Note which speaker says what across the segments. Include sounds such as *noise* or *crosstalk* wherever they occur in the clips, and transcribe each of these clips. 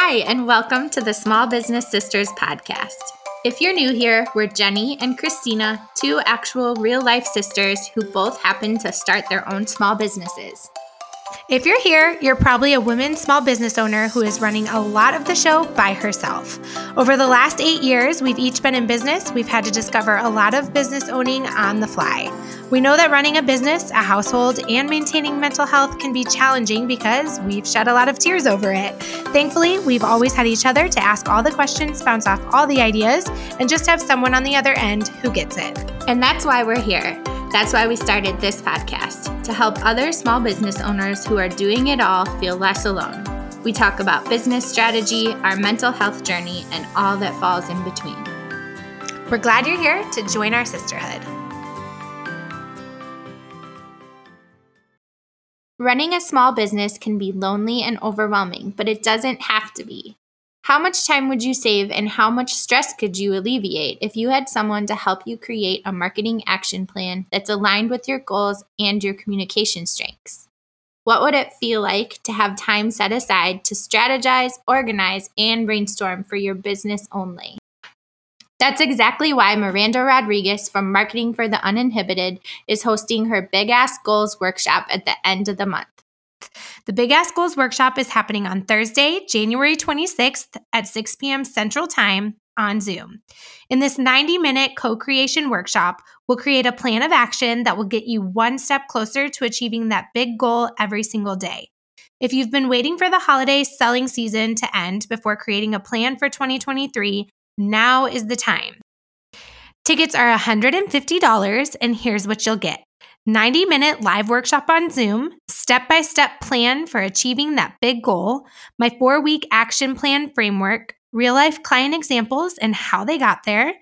Speaker 1: Hi, and welcome to the Small Business Sisters podcast. If you're new here, we're Jenny and Christina, two actual real life sisters who both happen to start their own small businesses.
Speaker 2: If you're here, you're probably a woman small business owner who is running a lot of the show by herself. Over the last eight years, we've each been in business. We've had to discover a lot of business owning on the fly. We know that running a business, a household, and maintaining mental health can be challenging because we've shed a lot of tears over it. Thankfully, we've always had each other to ask all the questions, bounce off all the ideas, and just have someone on the other end who gets it.
Speaker 1: And that's why we're here. That's why we started this podcast to help other small business owners who are doing it all feel less alone. We talk about business strategy, our mental health journey, and all that falls in between.
Speaker 2: We're glad you're here to join our sisterhood.
Speaker 1: Running a small business can be lonely and overwhelming, but it doesn't have to be. How much time would you save and how much stress could you alleviate if you had someone to help you create a marketing action plan that's aligned with your goals and your communication strengths? What would it feel like to have time set aside to strategize, organize, and brainstorm for your business only? That's exactly why Miranda Rodriguez from Marketing for the Uninhibited is hosting her Big Ass Goals workshop at the end of the month.
Speaker 2: The Big Ass Goals workshop is happening on Thursday, January 26th at 6 p.m. Central Time on Zoom. In this 90 minute co creation workshop, we'll create a plan of action that will get you one step closer to achieving that big goal every single day. If you've been waiting for the holiday selling season to end before creating a plan for 2023, now is the time. Tickets are $150, and here's what you'll get 90 minute live workshop on Zoom, step by step plan for achieving that big goal, my four week action plan framework, real life client examples and how they got there,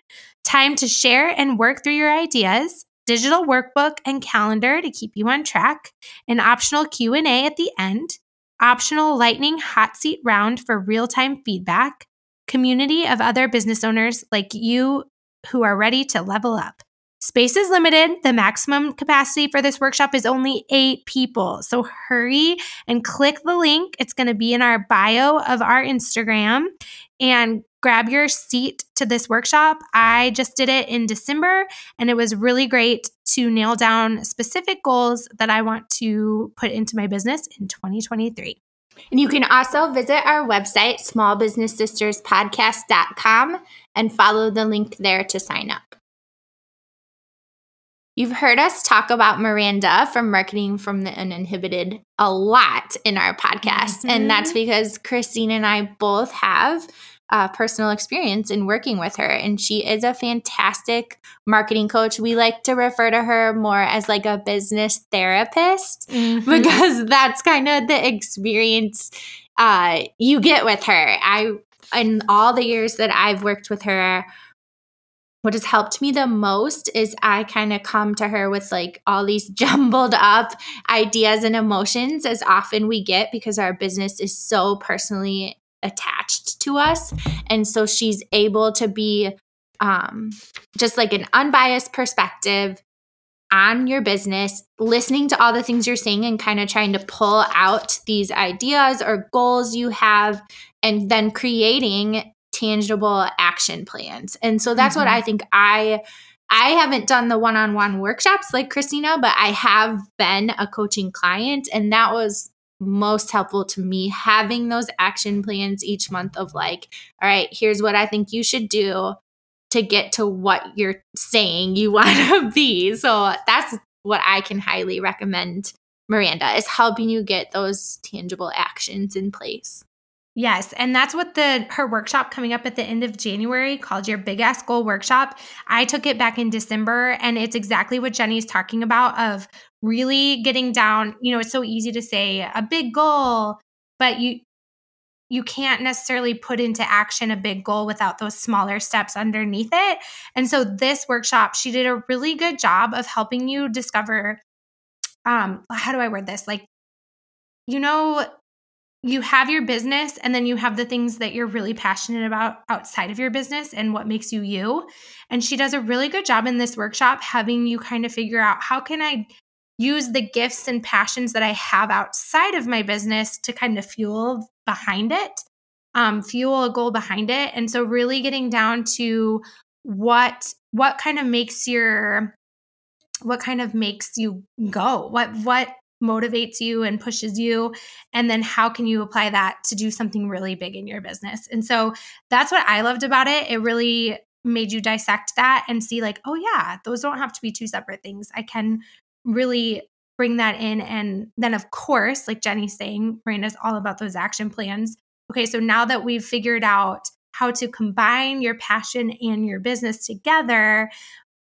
Speaker 2: time to share and work through your ideas, digital workbook and calendar to keep you on track, an optional Q&A at the end, optional lightning hot seat round for real-time feedback, community of other business owners like you who are ready to level up. Space is limited. The maximum capacity for this workshop is only eight people. So hurry and click the link. It's going to be in our bio of our Instagram and grab your seat to this workshop. I just did it in December and it was really great to nail down specific goals that I want to put into my business in 2023.
Speaker 1: And you can also visit our website, smallbusinesssisterspodcast.com, and follow the link there to sign up. You've heard us talk about Miranda from Marketing from the Uninhibited a lot in our podcast. Mm-hmm. And that's because Christine and I both have uh, personal experience in working with her. And she is a fantastic marketing coach. We like to refer to her more as like a business therapist mm-hmm. because that's kind of the experience uh, you get with her. I, in all the years that I've worked with her, what has helped me the most is I kind of come to her with like all these *laughs* jumbled up ideas and emotions as often we get because our business is so personally attached to us. And so she's able to be um, just like an unbiased perspective on your business, listening to all the things you're saying and kind of trying to pull out these ideas or goals you have, and then creating tangible action plans. And so that's mm-hmm. what I think I I haven't done the one-on-one workshops like Christina, but I have been a coaching client and that was most helpful to me having those action plans each month of like, all right, here's what I think you should do to get to what you're saying you *laughs* want to be. So that's what I can highly recommend Miranda is helping you get those tangible actions in place.
Speaker 2: Yes, and that's what the her workshop coming up at the end of January called your Big Ass Goal Workshop. I took it back in December and it's exactly what Jenny's talking about of really getting down, you know, it's so easy to say a big goal, but you you can't necessarily put into action a big goal without those smaller steps underneath it. And so this workshop, she did a really good job of helping you discover um how do I word this? Like you know you have your business and then you have the things that you're really passionate about outside of your business and what makes you you. And she does a really good job in this workshop having you kind of figure out how can I use the gifts and passions that I have outside of my business to kind of fuel behind it. um, fuel a goal behind it. And so really getting down to what what kind of makes your what kind of makes you go what what motivates you and pushes you and then how can you apply that to do something really big in your business? And so that's what i loved about it. It really made you dissect that and see like oh yeah those don't have to be two separate things. I can really bring that in. And then of course like jenny's saying miranda's all about those action plans. Okay so now that we've figured out how to combine your passion and your business together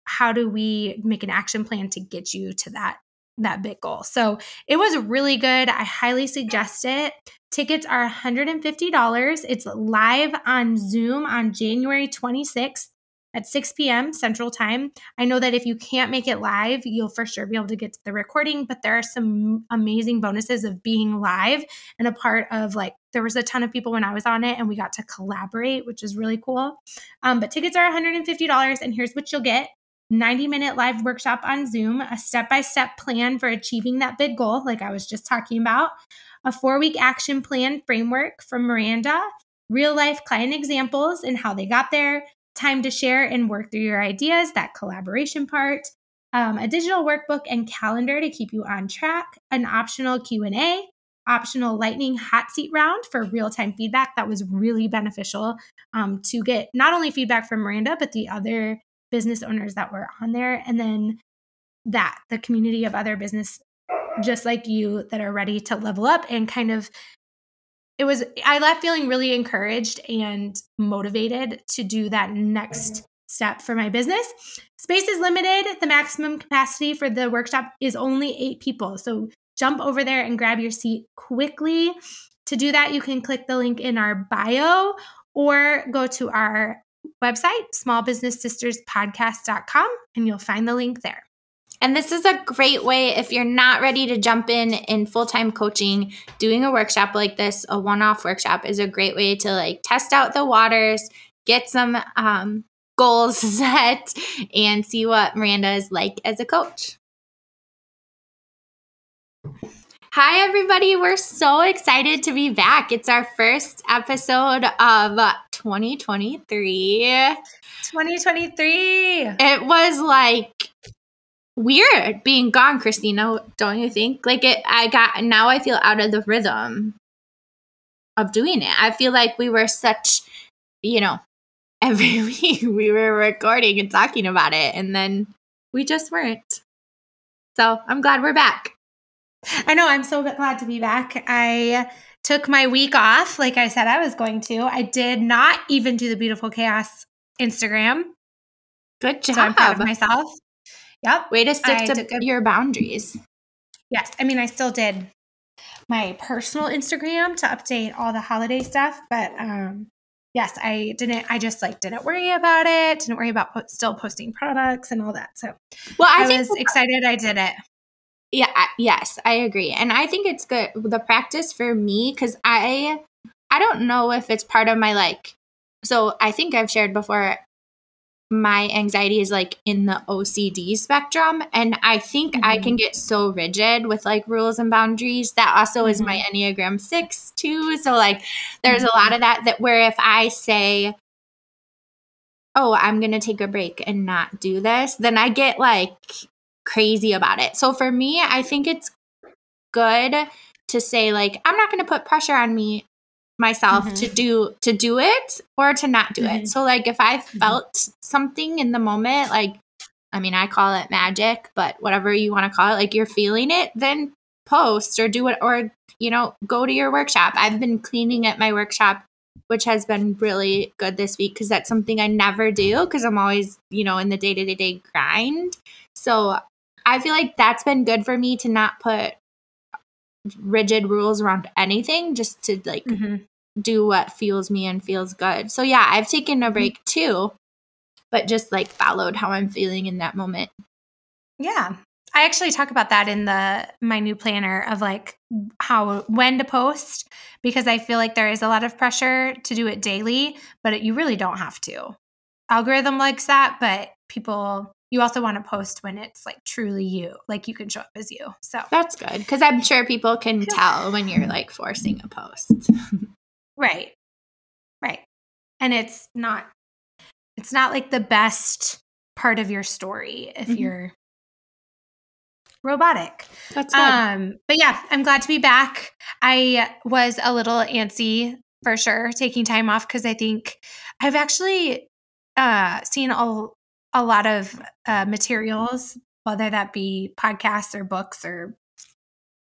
Speaker 2: how do we make an action plan to get you to that that big goal. So it was really good. I highly suggest it. Tickets are $150. It's live on Zoom on January 26th at 6 p.m. Central Time. I know that if you can't make it live, you'll for sure be able to get to the recording, but there are some amazing bonuses of being live and a part of like, there was a ton of people when I was on it and we got to collaborate, which is really cool. Um, but tickets are $150, and here's what you'll get 90 minute live workshop on Zoom, a step by step plan for achieving that big goal, like I was just talking about, a four week action plan framework from Miranda, real life client examples and how they got there, time to share and work through your ideas, that collaboration part, um, a digital workbook and calendar to keep you on track, an optional Q&A, optional lightning hot seat round for real-time feedback that was really beneficial um, to get not only feedback from miranda but the other business owners that were on there and then that the community of other business just like you that are ready to level up and kind of it was i left feeling really encouraged and motivated to do that next step for my business. Space is limited. The maximum capacity for the workshop is only eight people. So jump over there and grab your seat quickly. To do that you can click the link in our bio or go to our website, smallbusinesssisterspodcast.com, and you'll find the link there.
Speaker 1: And this is a great way if you're not ready to jump in in full-time coaching, doing a workshop like this, a one-off workshop is a great way to like test out the waters, get some um, goals *laughs* set and see what Miranda is like as a coach. Hi, everybody. We're so excited to be back. It's our first episode of 2023.
Speaker 2: 2023.
Speaker 1: It was like weird being gone, Christina, don't you think? Like, it, I got, now I feel out of the rhythm of doing it. I feel like we were such, you know, *laughs* every week we were recording and talking about it, and then we just weren't. So I'm glad we're back.
Speaker 2: I know. I'm so glad to be back. I took my week off, like I said I was going to. I did not even do the Beautiful Chaos Instagram.
Speaker 1: Good job.
Speaker 2: So I'm proud of myself. Yep.
Speaker 1: Way to stick I to a- your boundaries.
Speaker 2: Yes. I mean, I still did my personal Instagram to update all the holiday stuff, but um, yes, I didn't. I just like didn't worry about it. Didn't worry about po- still posting products and all that. So, well, I, I was excited. I did it.
Speaker 1: Yeah, yes, I agree. And I think it's good the practice for me cuz I I don't know if it's part of my like so I think I've shared before my anxiety is like in the OCD spectrum and I think mm-hmm. I can get so rigid with like rules and boundaries that also mm-hmm. is my mm-hmm. Enneagram 6 too so like there's mm-hmm. a lot of that that where if I say oh I'm going to take a break and not do this then I get like crazy about it. So for me, I think it's good to say like I'm not going to put pressure on me myself mm-hmm. to do to do it or to not do mm-hmm. it. So like if I mm-hmm. felt mm-hmm. something in the moment like I mean I call it magic, but whatever you want to call it like you're feeling it, then post or do it or you know go to your workshop. I've been cleaning at my workshop which has been really good this week because that's something I never do because I'm always, you know, in the day to day grind. So I feel like that's been good for me to not put rigid rules around anything, just to like mm-hmm. do what feels me and feels good. So yeah, I've taken a mm-hmm. break too, but just like followed how I'm feeling in that moment.
Speaker 2: Yeah. I actually talk about that in the my new planner of like how when to post because I feel like there is a lot of pressure to do it daily, but it, you really don't have to. Algorithm likes that, but people you also want to post when it's like truly you, like you can show up as you. So
Speaker 1: that's good because I'm sure people can tell when you're like forcing a post.
Speaker 2: right. Right. And it's not it's not like the best part of your story if
Speaker 1: Mhm.
Speaker 2: you're robotic.
Speaker 1: That's
Speaker 2: Um, but yeah, I'm glad to be back. I was a little antsy for sure taking time off because I think I've actually uh, seen a, a lot of uh, materials, whether that be podcasts or books or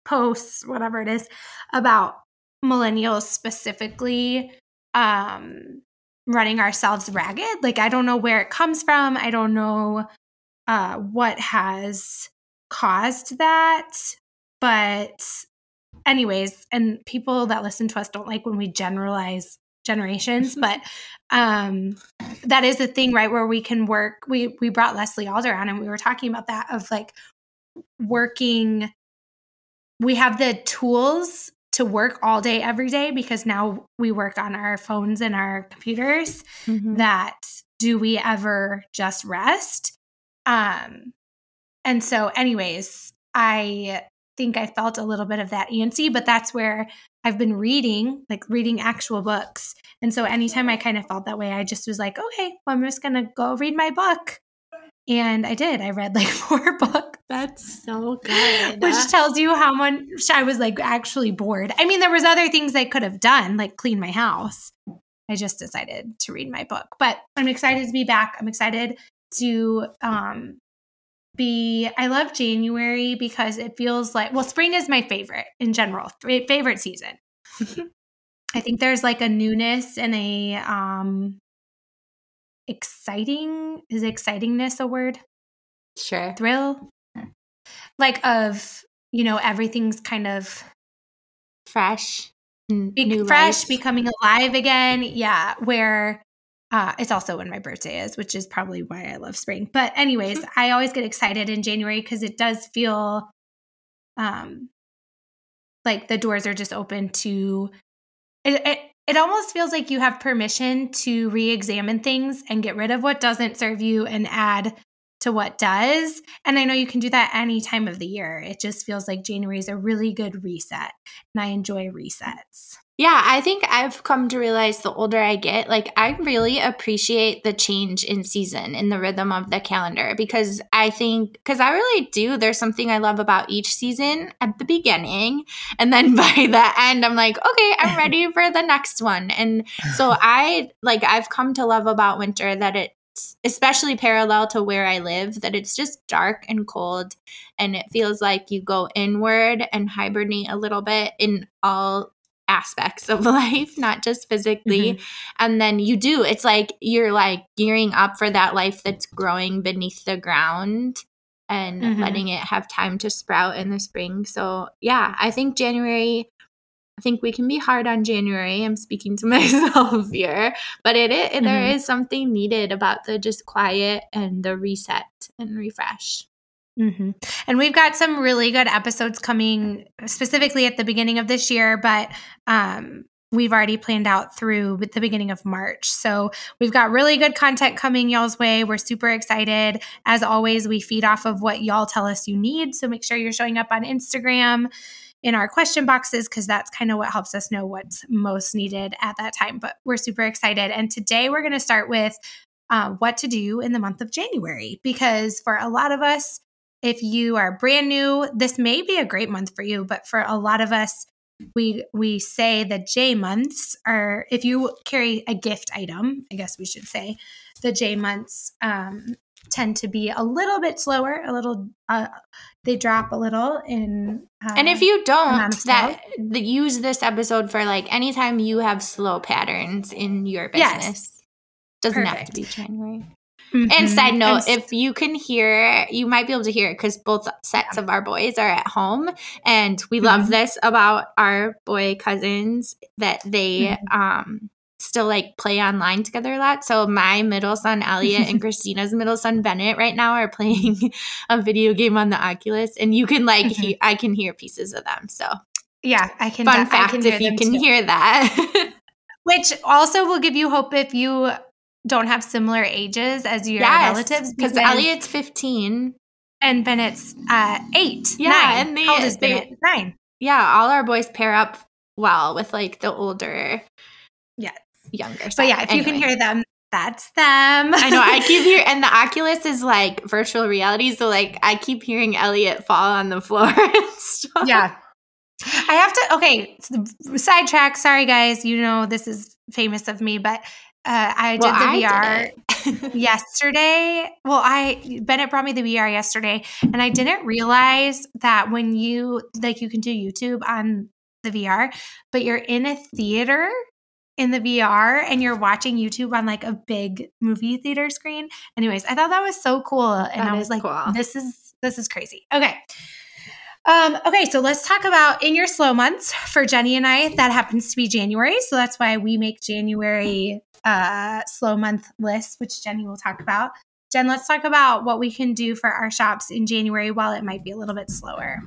Speaker 2: posts, whatever it is, about millennials specifically um, running ourselves ragged. Like, I don't know where it comes from. I don't know uh, what has caused that. But, anyways, and people that listen to us don't like when we generalize generations, but um that is the thing right where we can work we we brought Leslie Alder on and we were talking about that of like working we have the tools to work all day every day because now we work on our phones and our computers
Speaker 1: Mhm.
Speaker 2: that do we ever just rest um and so anyways i think i felt a little bit of that antsy but that's where i've been reading like reading actual books and so anytime i kind of felt that way i just was like okay well, i'm just gonna go read my book and i did i read like *laughs* four books
Speaker 1: That's so good.
Speaker 2: which *laughs* tells you how much I was like actually bored. I mean, there was other things I could have done, like clean my house. I just decided to read my book, but I'm excited to be back. I'm excited to um be I love January because it feels like well spring is my favorite in general, favorite season. *laughs* I think there's like a newness and a um exciting is excitingness a word?
Speaker 1: sure.
Speaker 2: thrill like of you know everything's kind of
Speaker 1: Fresh.
Speaker 2: be-
Speaker 1: new
Speaker 2: fresh
Speaker 1: life.
Speaker 2: becoming alive again yeah where uh, it's also when my birthday is which is probably why i love spring but anyways *laughs* i always get excited in january because it does feel um like the doors are just open to it, it it almost feels like you have permission to re-examine things and get rid of what doesn't serve you and add to what does. And I know you can do that any time of the year. It just feels like January is a really good reset. And I enjoy resets.
Speaker 1: Yeah, I think I've come to realize the older I get, like I really appreciate the change in season in the rhythm of the calendar because I think because I really do there's something I love about each season at the beginning and then *laughs* by the end I'm like, okay, I'm *laughs* ready for the next one. And so I like I've come to love about winter that it's especially parallel to where I live that it's just dark and cold and it feels like you go inward and hibernate a little bit in all aspects of *laughs* life, not just physically. And then you do, it's like you're like gearing up for that life that's growing beneath the ground and
Speaker 2: Mhm.
Speaker 1: letting it have time to sprout in the spring. So, yeah, I think January. I think we can be hard on January. I'm speaking to *laughs* myself here, but it, it there
Speaker 2: Mhm.
Speaker 1: is something needed about the just quiet and the reset and refresh.
Speaker 2: Hmm And we've got some really good episodes coming specifically at the beginning of this year, but um, we've already planned out through the beginning of March. So we've got really good content coming y'all's way. We're super excited. As always, we feed off of what y'all tell us you need. So make sure you're showing up on Instagram in our question boxes because that's kind of what helps us know what's most needed at that time. But we're super excited. And today we're going to start with uh, what to do in the month of January because for a lot of us, if you are brand new, this may be a great month for you, but for a lot of us, we we say the J months are if you carry a gift item, I guess we should say, the J months um, tend to be a little bit slower, a little uh, they drop a little in. Uh,
Speaker 1: And if you don't, that the, use this episode for like anytime you have slow patterns in your business.
Speaker 2: Yes.
Speaker 1: Doesn't have to be January.
Speaker 2: Mhm.
Speaker 1: And side note,
Speaker 2: And
Speaker 1: if you can hear, you might be able to hear it because both sets of our boys are at home. And we love
Speaker 2: Mhm.
Speaker 1: this about our boy cousins that they
Speaker 2: Mhm.
Speaker 1: um still like play online together a lot. So my middle son Elliot and *laughs* Christina's middle son Bennett right now are playing *laughs* a video game on the Oculus and you can like he- I can hear pieces of them. So
Speaker 2: yeah, I can.
Speaker 1: fun fact
Speaker 2: can
Speaker 1: if you can
Speaker 2: too.
Speaker 1: hear that. *laughs*
Speaker 2: which also will give you hope if you don't have similar ages as your relatives
Speaker 1: because Elliot's 15
Speaker 2: and Bennett's uh, eight.
Speaker 1: Yeah,
Speaker 2: nine.
Speaker 1: and they-
Speaker 2: how old is
Speaker 1: they-
Speaker 2: Bennett? Nine.
Speaker 1: yeah, all our boys pair up well with like the older.
Speaker 2: Yes.
Speaker 1: younger.
Speaker 2: But yeah, if anyway. you can hear them, that's them.
Speaker 1: I know. I keep hearing, *laughs* and the Oculus is like virtual reality. So, like, I keep hearing Elliot fall on the floor *laughs*
Speaker 2: Yeah. I have to, okay, sidetrack. Sorry, guys. You know, this is famous of me, but uh, I did well, the VR did *laughs* yesterday. Well, I Bennett brought me the VR yesterday, and I didn't realize that when you like you can do YouTube on the VR, but you're in a theater in the VR and you're watching YouTube on like a big movie theater screen. Anyways, I thought that was so cool. And that I was like, cool. this is this is crazy. Okay. Um, okay, so let's talk about in your slow months for Jenny and I. That happens to be January. So that's why we make January uh slow month list, which Jenny will talk about. Jen, let's talk about what we can do for our shops in January while it might be a little bit slower.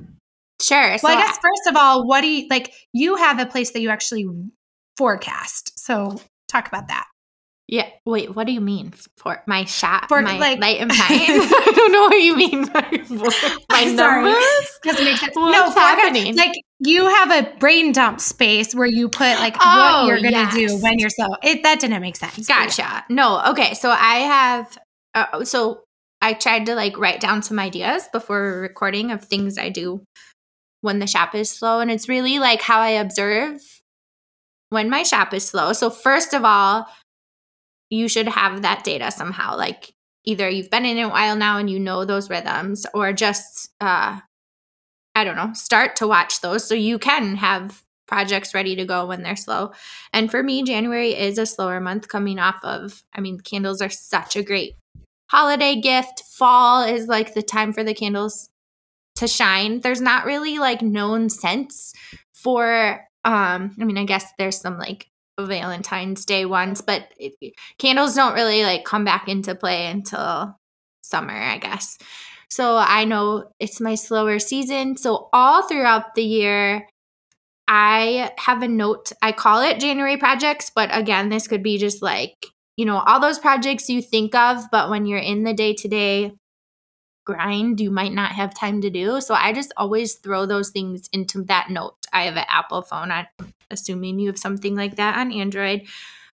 Speaker 1: Sure.
Speaker 2: Well, so I guess first of all, what do you like? You have a place that you actually forecast. So talk about that.
Speaker 1: Yeah. Wait, what do you mean for my shot? For my like light and *laughs* pine? *laughs* I don't know what you mean by *laughs* my numbers.
Speaker 2: Doesn't make sense. What's no, happening? Like you have a brain dump space where you put like oh, what you're gonna yes. do when you're so. It that didn't make sense.
Speaker 1: Gotcha. Yeah. No. Okay. So I have. Uh, so I tried to like write down some ideas before recording of things I do when the shop is slow, and it's really like how I observe when my shop is slow. So, first of all, you should have that data somehow. Like either you've been in it a while now and you know those rhythms, or just, uh, I don't know, start to watch those so you can have projects ready to go when they're slow. And for me, January is a slower month coming off of, I mean, candles are such a great holiday gift. Fall is like the time for the candles to shine. There's not really like known scents for um, I mean, I guess there's some like Valentine's Day ones, but it, candles don't really like come back into play until summer, I guess. So I know it's my slower season. So all throughout the year, I have a note. I call it January projects, but again, this could be just like, you know, all those projects you think of, but when you're in the day to day grind you might not have time to do. So I just always throw those things into that note. I have an Apple phone. I'm assuming you have something like that on Android.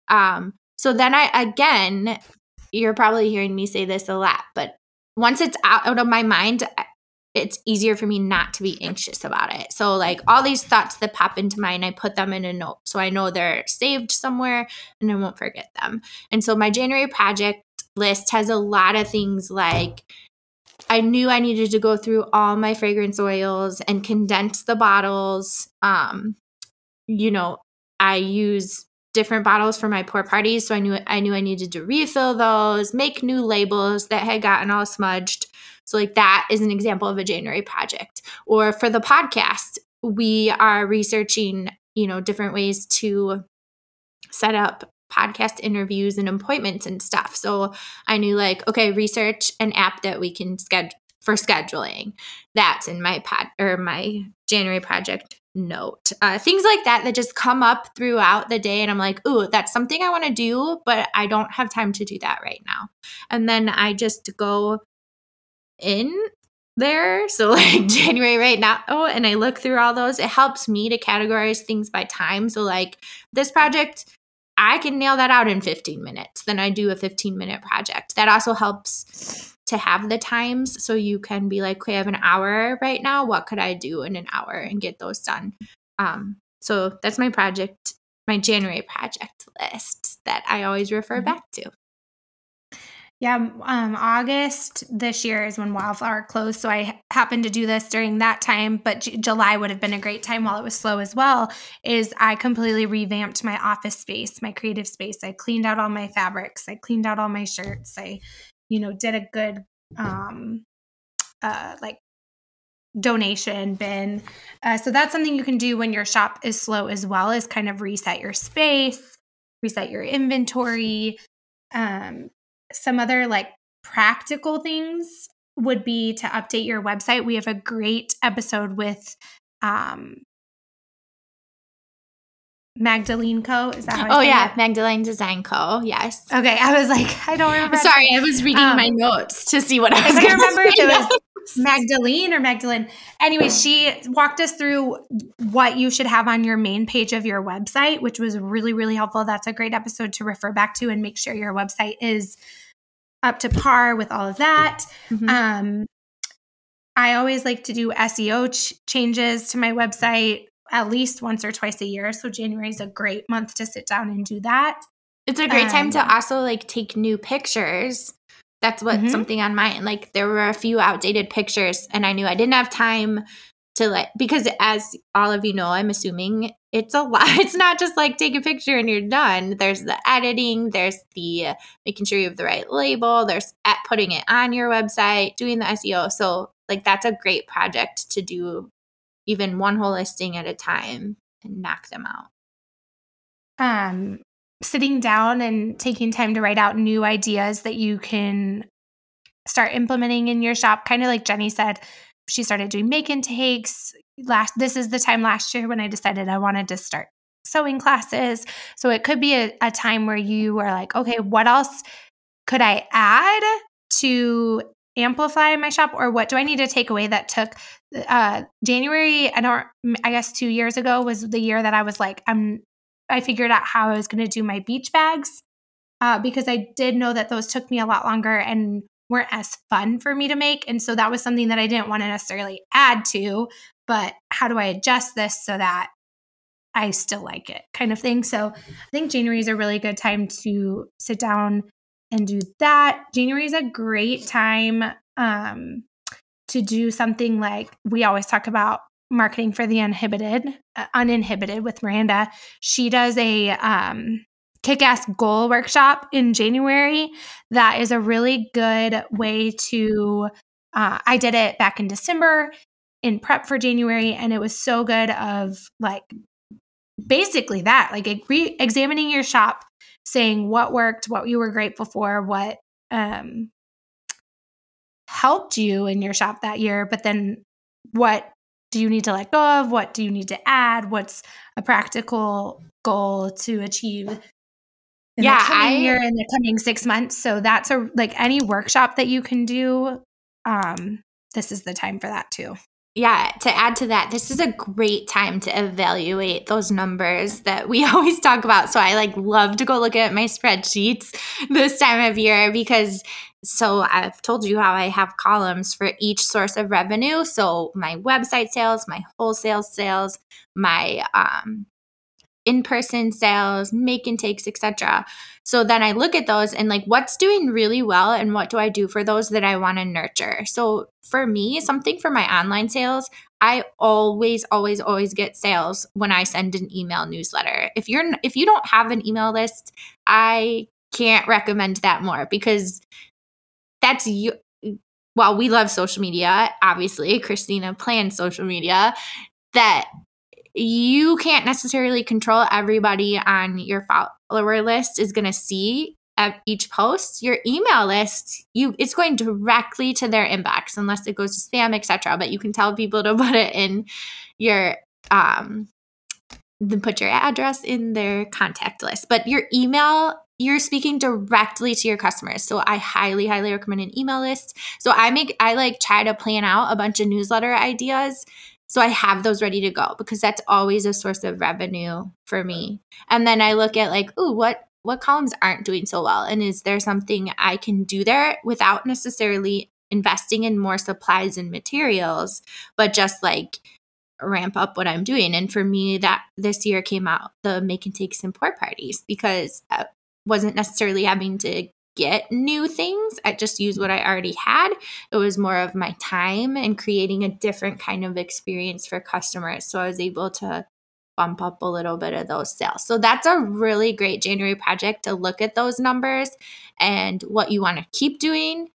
Speaker 1: Um, so then I, again, you're probably hearing me say this a lot, but once it's out of my mind, it's easier for me not to be anxious about it. So, like all these thoughts that pop into mind, I put them in a note so I know they're saved somewhere and I won't forget them. And so, my January project list has a lot of things like I knew I needed to go through all my fragrance oils and condense the bottles. Um, you know, I use different bottles for my pour parties, so I knew I knew I needed to refill those, make new labels that had gotten all smudged. So like that is an example of a January project. Or for the podcast, we are researching, you know, different ways to set up podcast interviews and appointments and stuff. So I knew like, okay, research an app that we can schedule for scheduling. That's in my pod or my January project note. Uh, things like that that just come up throughout the day. And I'm like, ooh, that's something I want to do, but I don't have time to do that right now. And then I just go in there. So *laughs* like January right now. Oh, and I look through all those. It helps me to categorize things by time. So like this project I can nail that out in 15 minutes. Then I do a 15 minute project. That also helps to have the times so you can be like, okay, I have an hour right now. What could I do in an hour and get those done? Um, so that's my project, my January project list that I always refer mm-hmm. back to.
Speaker 2: Yeah, um, August this year is when Wildflower closed. So I happened to do this during that time, but J- July would have been a great time while it was slow as well. Is I completely revamped my office space, my creative space. I cleaned out all my fabrics, I cleaned out all my shirts. I, you know, did a good, um, uh, like donation bin. Uh, so that's something you can do when your shop is slow as well, is kind of reset your space, reset your inventory. Um, some other like practical things would be to update your website. We have a great episode with um Magdalene Co. Is that how
Speaker 1: Oh yeah, it? Magdalene Design Co. Yes.
Speaker 2: Okay, I was like, *laughs* I don't remember.
Speaker 1: Sorry, I was reading um, my notes to see what I was.
Speaker 2: I remember if it was Magdalene or Magdalene. Anyway, she walked us through what you should have on your main page of your website, which was really, really helpful. That's a great episode to refer back to and make sure your website is up to par with all of that. Mm-hmm. Um, I always like to do SEO ch- changes to my website at least once or twice a year. So January is a great month to sit down and do that.
Speaker 1: It's a great um, time to um, also like take new pictures that's what mm-hmm. something on mine. Like there were a few outdated pictures, and I knew I didn't have time to like because as all of you know, I'm assuming it's a *laughs* lot. It's not just like take a picture and you're done. There's the editing, there's the uh, making sure you have the right label, there's at putting it on your website, doing the SEO. So like that's a great project to do even one whole listing at a time and knock them out.
Speaker 2: Um sitting down and taking time to write out new ideas that you can start implementing in your shop. Kind of like jenny said she started doing make and takes last this is the time last year when i decided i wanted to start sewing classes. So it could be a, a time where you are like okay what else could i add to amplify my shop? Or what do i need to take away that took uh january i don't i guess two years ago was the year that i was like i'm I figured out how I was going to do my beach bags uh, because I did know that those took me a lot longer and weren't as fun for me to make. And so that was something that I didn't want to necessarily add to, but how do I adjust this so that I still like it kind of thing. So I think January is a really good time to sit down and do that. January is a great time um, to do something like we always talk about marketing for the uninhibited uh, uninhibited with miranda. She does a um, kick-ass goal workshop in january. That is a really good way to uh, i did it back in december in prep for january and it was so good of like basically that like re-examining your shop saying what worked what you were grateful for what um, helped you in your shop that year but then what do you need to let go of? What do you need to add? What's a practical goal to achieve in yeah, the coming I, year in the coming six months? So that's a like any workshop that you can do. Um, this is the time for that too.
Speaker 1: Yeah, to add to that, this is a great time to evaluate those numbers that we *laughs* always talk about. So I like love to go look at my spreadsheets *laughs* this time of year because so I've told you how I have columns for each source of revenue. So my website sales, my wholesale sales, my um, in-person sales, make and takes, etc. So then I look at those and like what's doing really well and what do I do for those that I want to nurture. So for me, something for my online sales, I always always always get sales when I send an email newsletter. If you're if you don't have an email list, I can't recommend that more because that's you while we love social media, obviously, Christina plans social media, that you can't necessarily control everybody on your follower list is going to see at each post your email list you it's going directly to their inbox unless it goes to spam etc but you can tell people to *laughs* put it in your um then put your address in their contact list but your email you're speaking directly to your customers. So I highly, highly recommend an email list. So I make, I like try to plan out a bunch of newsletter ideas. So I have those ready to go because that's always a source of revenue for me. And then I look at like, ooh, what what columns aren't doing so well? And is there something I can do there without necessarily investing in more supplies and materials, but just like ramp up what I'm doing. And for me, that this year came out the make and take some pour parties because I wasn't necessarily having to get new things. I just used what I already had. It was more of my time and creating a different kind of experience for customers. So I was able to bump up a little bit of those sales. So that's a really great January project to look at those numbers and what you want to keep doing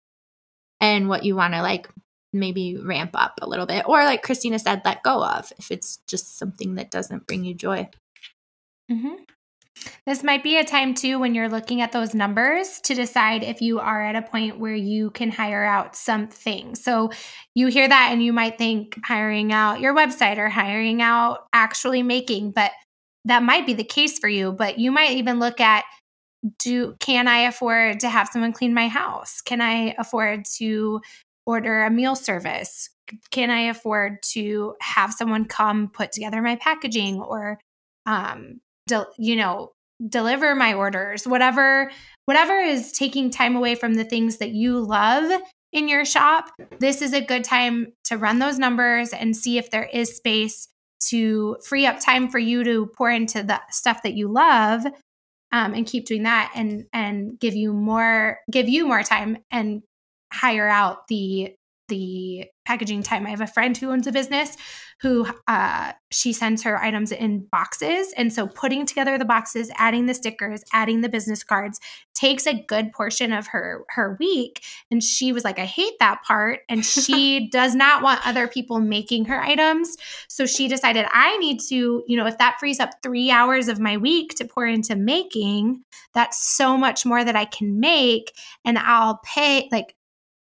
Speaker 1: and what you want to like maybe ramp up a little bit or like Christina said let go of if it's just something that doesn't bring you joy.
Speaker 2: Mm-hmm. This might be a time too when you're looking at those numbers to decide if you are at a point where you can hire out something. So you hear that and you might think hiring out your website or hiring out actually making, but that might be the case for you. But you might even look at do can I afford to have someone clean my house? Can I afford to order a meal service? Can I afford to have someone come put together my packaging or, um, del- you know, deliver my orders? Whatever, whatever is taking time away from the things that you love in your shop, this is a good time to run those numbers and see if there is space to free up time for you to pour into the stuff that you love um, and keep doing that and and give you more give you more time and hire out the the packaging time. I have a friend who owns a business who uh, she sends her items in boxes. And so putting together the boxes, adding the stickers, adding the business cards takes a good portion of her her week. And she was like, I hate that part. And *laughs* she does not want other people making her items. So she decided I need to, you know, if that frees up three hours of my week to pour into making, that's so much more that I can make. And I'll pay like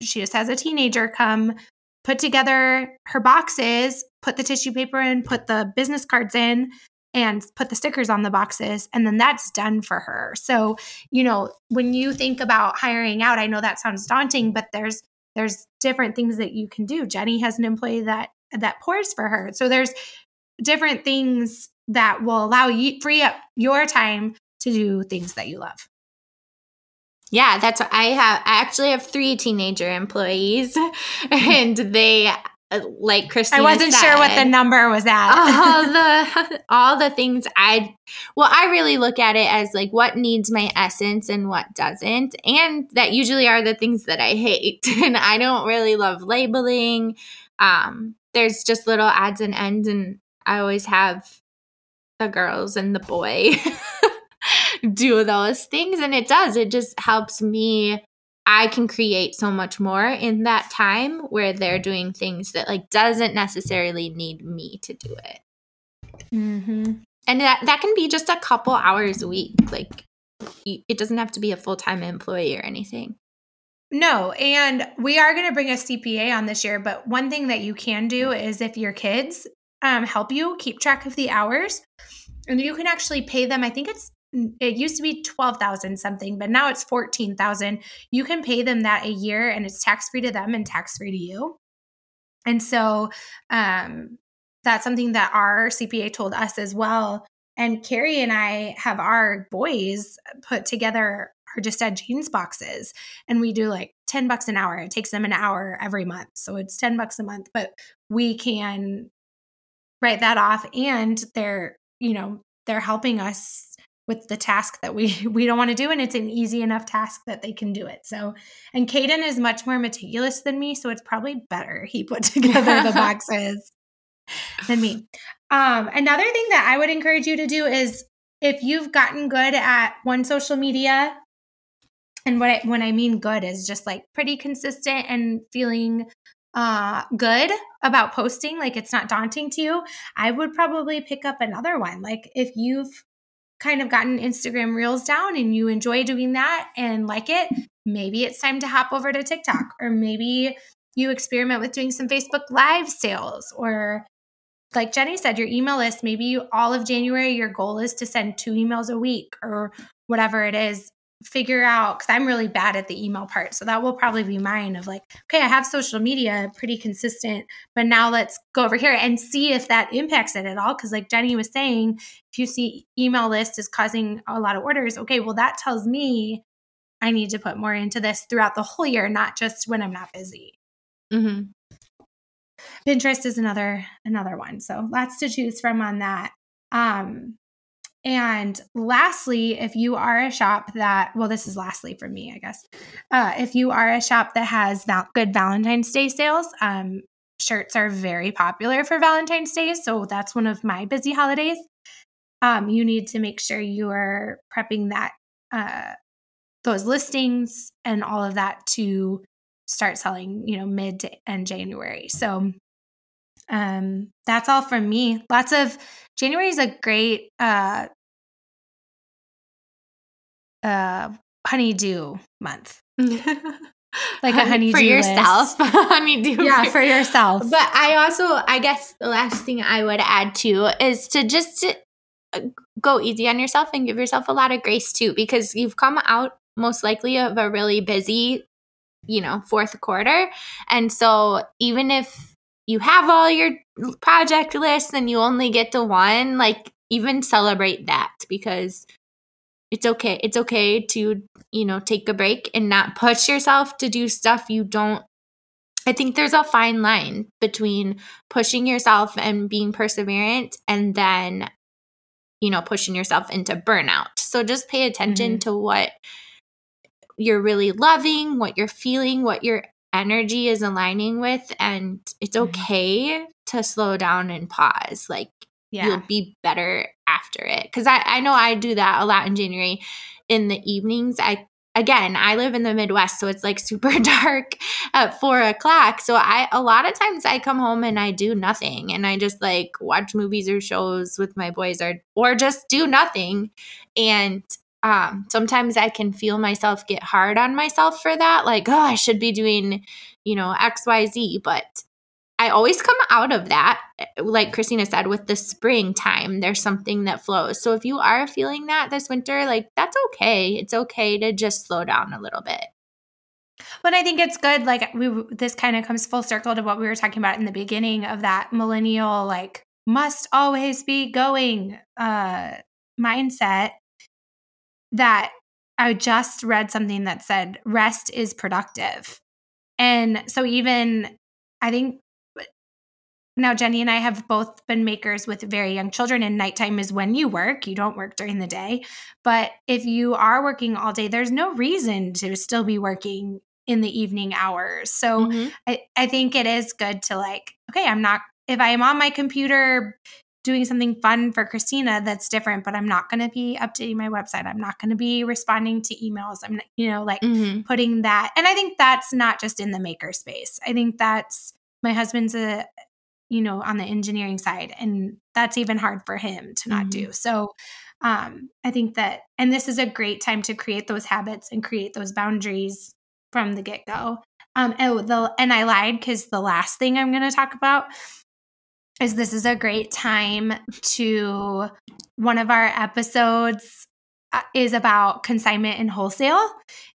Speaker 2: she just has a teenager come put together her boxes, put the tissue paper in, put the business cards in, and put the stickers on the boxes. And then that's done for her. So, you know, when you think about hiring out, I know that sounds daunting, but there's there's different things that you can do. Jenny has an employee that that pours for her. So there's different things that will allow you free up your time to do things that you love.
Speaker 1: Yeah, that's what I have. I actually have three teenager employees, *laughs* and they uh, like Christine.
Speaker 2: I wasn't
Speaker 1: said,
Speaker 2: sure what the number was at.
Speaker 1: all *laughs* the *laughs* all the things I well, I really look at it as like what needs my essence and what doesn't, and that usually are the things that I hate, and I don't really love labeling. Um, there's just little odds and ends, and I always have the girls and the boy. Do those things. And it does, it just helps me. I can create so much more in that time where they're doing things that like doesn't necessarily need me to do it. Mm-hmm. And that, that can be just a couple hours a week. Like it doesn't have to be a full time employee or anything.
Speaker 2: No, and we are going to bring a CPA on this year, but one thing that you can do is if your kids um, help you keep track of the hours, and you can actually pay them. I think it's it used to be 12,000 something, but now it's 14,000. You can pay them that a year and it's tax free to them and tax free to you. And so um, that's something that our CPA told us as well. And Carrie and I have our boys put together our just add jeans boxes and we do like 10 bucks an hour. It takes them an hour every month. So it's 10 bucks a month, but we can write that off and they're, you know, they're helping us with the task that we *laughs* we don't want to do and it's an easy enough task that they can do it. So and Caden is much more meticulous than me so it's probably better *laughs* he put together the *laughs* boxes than me. Um another thing that i would encourage you to do is if you've gotten good at one social media and what I, when i mean good is just like pretty consistent and feeling uh good about posting like it's not daunting to you i would probably pick up another one. Like if you've kind of gotten Instagram Reels down and you enjoy doing that and like it, maybe it's time to hop over to TikTok or maybe you experiment with doing some Facebook Live sales or like Jenny said, your email list, maybe you, all of January, your goal is to send two emails a week or whatever it is figure out because I'm really bad at the email part. So that will probably be mine of like, okay, I have social media pretty consistent, but now let's go over here and see if that impacts it at all. Cause like Jenny was saying, if you see email list is causing a lot of orders, okay, well, that tells me I need to put more into this throughout the whole year, not just when I'm not busy. Mm-hmm. Pinterest is another another one. So lots to choose from on that. Um, and lastly, if you are a shop that, well, this is lastly for me, I guess. Uh, if you are a shop that has val- good Valentine's Day sales, um, shirts are very popular for Valentine's Day. So that's one of my busy holidays. Um, you need to make sure you are prepping that, uh, those listings and all of that to start selling, you know, mid to end January. So um, that's all from me. Lots of January is a great uh, uh, honeydew month. *laughs* like a honeydew
Speaker 1: for yourself *laughs*
Speaker 2: honeydew yeah for, yourself
Speaker 1: but i also i guess the last thing i would add too is to just uh, go easy on yourself and give yourself a lot of grace too because you've come out most likely of a really busy you know, fourth quarter. And so even if you have all your project lists and you only get to one, like even celebrate that because it's okay. It's okay to, you know, take a break and not push yourself to do stuff you don't I think there's a fine line between pushing yourself and being perseverant and then you know pushing yourself into burnout. So just pay attention mm-hmm. to what you're really loving, what you're feeling, what your energy is aligning with and it's mm-hmm. okay mm-hmm. to slow down and pause. Like yeah. you'll be better after it. Because I, I know I do that a lot in January. In the evenings, I again, I live in the Midwest, so it's like *laughs* super dark at four o'clock. So I a lot of times I come home and I do nothing and I just like watch movies or shows with my boys or or just do nothing. And um, sometimes I can feel myself get hard on myself for that, like, oh, I should be doing, you know, XYZ. But I always come out of that, like Christina said, with the springtime, there's something that flows. So if you are feeling that this winter, like that's okay. It's okay to just slow down a little bit.
Speaker 2: But I think it's good. Like we, this kind of comes full circle to what we were talking about in the beginning of that millennial, like must always be going uh, mindset. That I just read something that said rest is productive, and so even I think now jenny and i have both been makers with very young children and nighttime is when you work. You don't work during the day. But if you are working all day there's no reason to still be working in the evening hours. So mm-hmm. I, I think it is good to like okay i'm not if i am on my computer doing something fun for christina that's different but i'm not going to be updating my website i'm not going to be responding to emails i'm you know like mm-hmm. putting that and i think that's not just in the maker space i think that's my husband's a you know, on the engineering side. And that's even hard for him to not mm-hmm. do. So um, I think that, and this is a great time to create those habits and create those boundaries from the get go. Um, oh, the, and I lied because the last thing I'm going to talk about is this is a great time to one of our episodes uh, is about consignment and wholesale.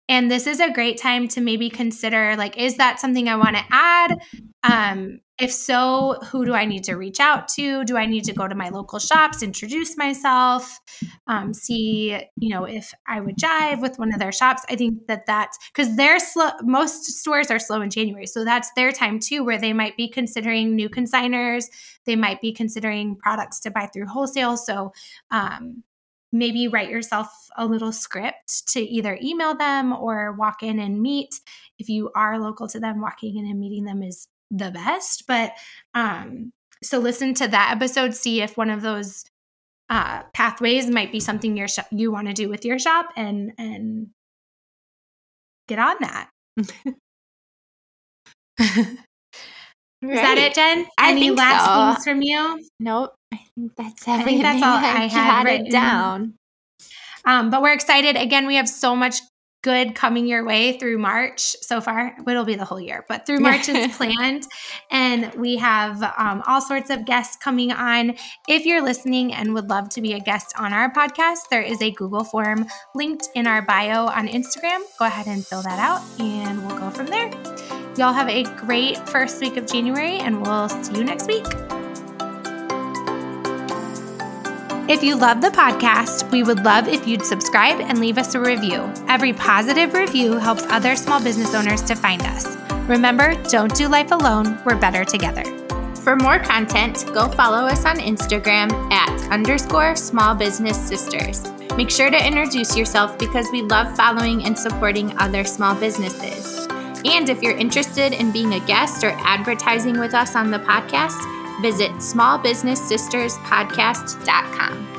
Speaker 2: And this is a great time to maybe consider like is that something i want to add? Um, if so who do i need to reach out to do i need to go to my local shops introduce myself um, see you know if i would jive with one of their shops i think that that's because they're slow most stores are slow in january so that's their time too where they might be considering new consigners they might be considering products to buy through wholesale so um, maybe write yourself a little script to either email them or walk in and meet. If you are local to them, walking in and meeting them is the best. But um, so listen to that episode, see if one of those uh, pathways might be something your sh- you want to do with your shop, and and get on that. Right. *laughs* Is that it, Jen?
Speaker 1: I Any last
Speaker 2: so. things from you?
Speaker 1: Nope. I think that's everything. I think that's all *laughs* I, I had written down.
Speaker 2: Um, but we're excited. Again, we have so much good coming your way through March so far. It'll be the whole year, but through March is *laughs* planned. And we have um, all sorts of guests coming on. If you're listening and would love to be a guest on our podcast, there is a Google form linked in our bio on Instagram. Go ahead and fill that out and we'll go from there. Y'all have a great first week of January, and we'll see you next week. If you love the podcast, we would love if you'd subscribe and leave us a review. Every positive review helps other small business owners to find us. Remember, don't do life alone, we're better together.
Speaker 1: For more content, go follow us on Instagram at underscore small business sisters. Make sure to introduce yourself because we love following and supporting other small businesses. And if you're interested in being a guest or advertising with us on the podcast, visit smallbusinesssisterspodcast.com.